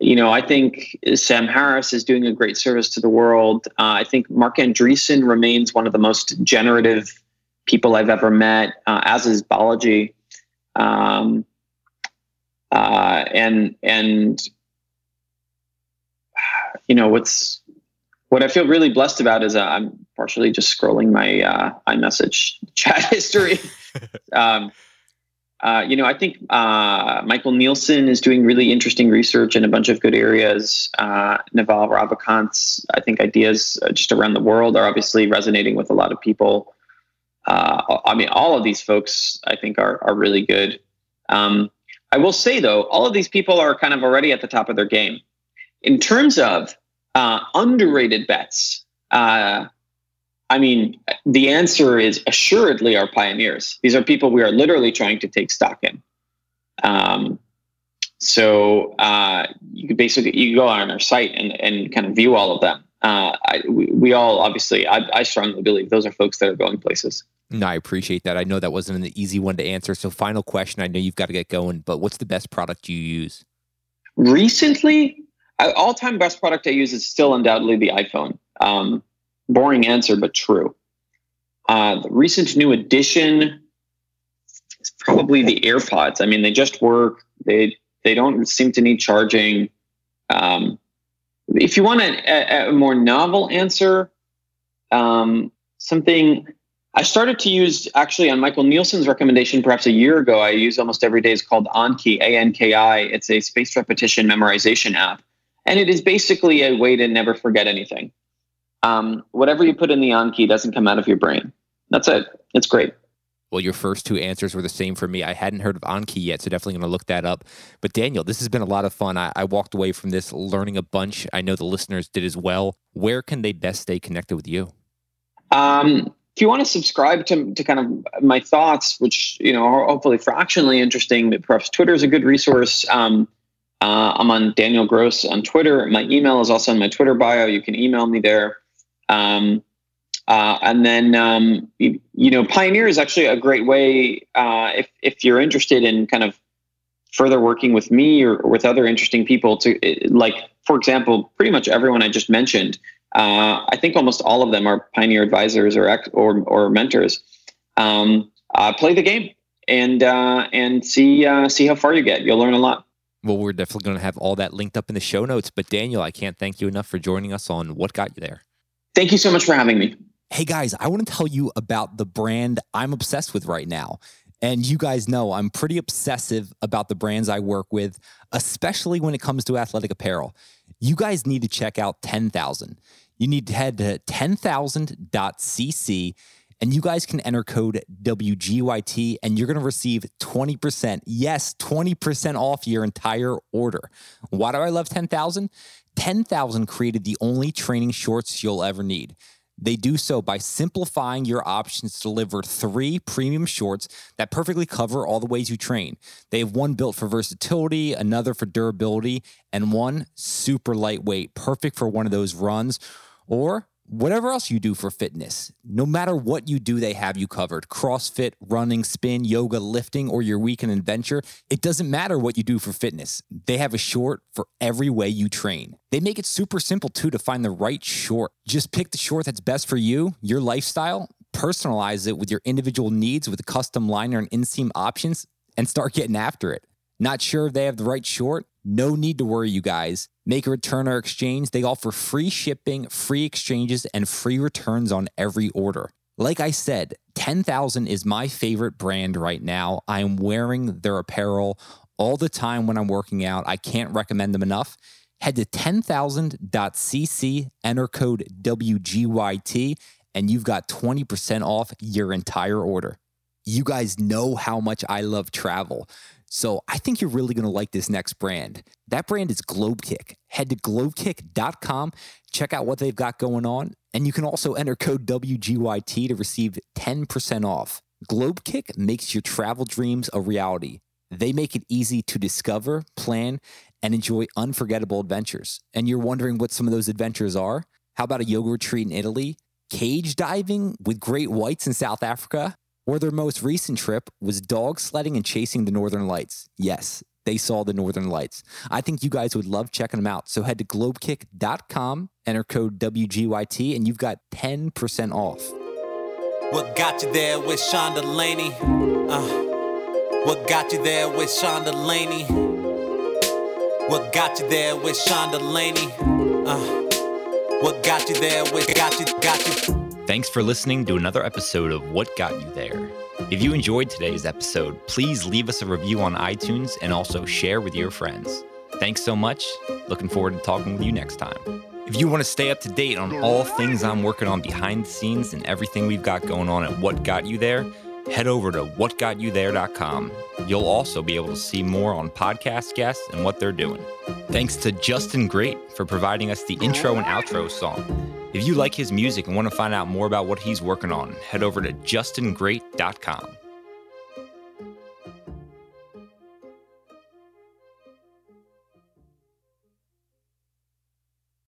you know, I think Sam Harris is doing a great service to the world. Uh, I think Marc Andreessen remains one of the most generative people I've ever met, uh, as is Balaji. Um, uh, and and you know what's what I feel really blessed about is uh, I'm partially just scrolling my uh, iMessage chat history. um, uh, you know, I think uh, Michael Nielsen is doing really interesting research in a bunch of good areas. Uh, Naval Ravikant's, I think, ideas uh, just around the world are obviously resonating with a lot of people. Uh, I mean, all of these folks, I think, are are really good. Um, I will say though, all of these people are kind of already at the top of their game in terms of uh, underrated bets. Uh, I mean, the answer is assuredly our pioneers. These are people we are literally trying to take stock in. Um, so uh, you could basically you go on our site and, and kind of view all of them. Uh, I, we, we, all obviously, I, I strongly believe those are folks that are going places. No, I appreciate that. I know that wasn't an easy one to answer. So, final question. I know you've got to get going, but what's the best product you use? Recently, all time best product I use is still undoubtedly the iPhone. Um, boring answer, but true. Uh, the recent new addition is probably the AirPods. I mean, they just work. They they don't seem to need charging. Um, if you want a, a, more novel answer, um, something I started to use actually on Michael Nielsen's recommendation perhaps a year ago. I use almost every day. It's called Anki, A N K I. It's a spaced repetition memorization app. And it is basically a way to never forget anything. Um, whatever you put in the Anki doesn't come out of your brain. That's it. It's great. Well, your first two answers were the same for me. I hadn't heard of Anki yet, so definitely going to look that up. But Daniel, this has been a lot of fun. I, I, walked away from this learning a bunch. I know the listeners did as well. Where can they best stay connected with you? Um, if you want to subscribe to, to kind of my thoughts, which you know are hopefully fractionally interesting, perhaps Twitter is a good resource. Um, uh, I'm on Daniel Gross on Twitter. My email is also in my Twitter bio. You can email me there. Um, uh, and then, um, you, you, know, Pioneer is actually a great way uh, if if you're interested in kind of further working with me or, or with other interesting people to like, for example, pretty much everyone I just mentioned. Uh, I think almost all of them are Pioneer advisors or or, or mentors. Um, uh, play the game and uh, and see uh, see how far you get. You'll learn a lot. Well, we're definitely going to have all that linked up in the show notes. But Daniel, I can't thank you enough for joining us on What Got You There. Thank you so much for having me. Hey guys, I want to tell you about the brand I'm obsessed with right now. And you guys know I'm pretty obsessive about the brands I work with, especially when it comes to athletic apparel. You guys need to check out 10,000. You need to head to 10,000.cc and you guys can enter code WGYT and you're going to receive 20%. Yes, 20% off your entire order. Why do I love 10,000? 10,000 created the only training shorts you'll ever need. They do so by simplifying your options to deliver three premium shorts that perfectly cover all the ways you train. They have one built for versatility, another for durability, and one super lightweight, perfect for one of those runs or whatever else you do for fitness. No matter what you do, they have you covered. CrossFit, running, spin, yoga, lifting, or your weekend adventure. It doesn't matter what you do for fitness. They have a short for every way you train. They make it super simple too to find the right short. Just pick the short that's best for you, your lifestyle, personalize it with your individual needs with custom liner and inseam options, and start getting after it. Not sure if they have the right short? No need to worry, you guys. Make a return or exchange. They offer free shipping, free exchanges, and free returns on every order. Like I said, 10,000 is my favorite brand right now. I am wearing their apparel all the time when I'm working out. I can't recommend them enough. Head to 10,000.cc, enter code WGYT, and you've got 20% off your entire order. You guys know how much I love travel. So I think you're really going to like this next brand. That brand is Globekick. Head to globekick.com, check out what they've got going on, and you can also enter code WGYT to receive 10% off. Globekick makes your travel dreams a reality. They make it easy to discover, plan, and enjoy unforgettable adventures. And you're wondering what some of those adventures are? How about a yoga retreat in Italy? Cage diving with great whites in South Africa? Or their most recent trip was dog sledding and chasing the northern lights. Yes, they saw the northern lights. I think you guys would love checking them out. So head to globekick.com, enter code WGYT, and you've got 10% off. What got you there with Sean Delaney? Uh, what got you there with Sean Delaney? What got you there with Sean Delaney? Uh, what got you there with got you, got you? Thanks for listening to another episode of What Got You There. If you enjoyed today's episode, please leave us a review on iTunes and also share with your friends. Thanks so much. Looking forward to talking with you next time. If you want to stay up to date on all things I'm working on behind the scenes and everything we've got going on at What Got You There, head over to whatgotyouthere.com. You'll also be able to see more on podcast guests and what they're doing. Thanks to Justin Great for providing us the intro and outro song. If you like his music and want to find out more about what he's working on, head over to justingreat.com.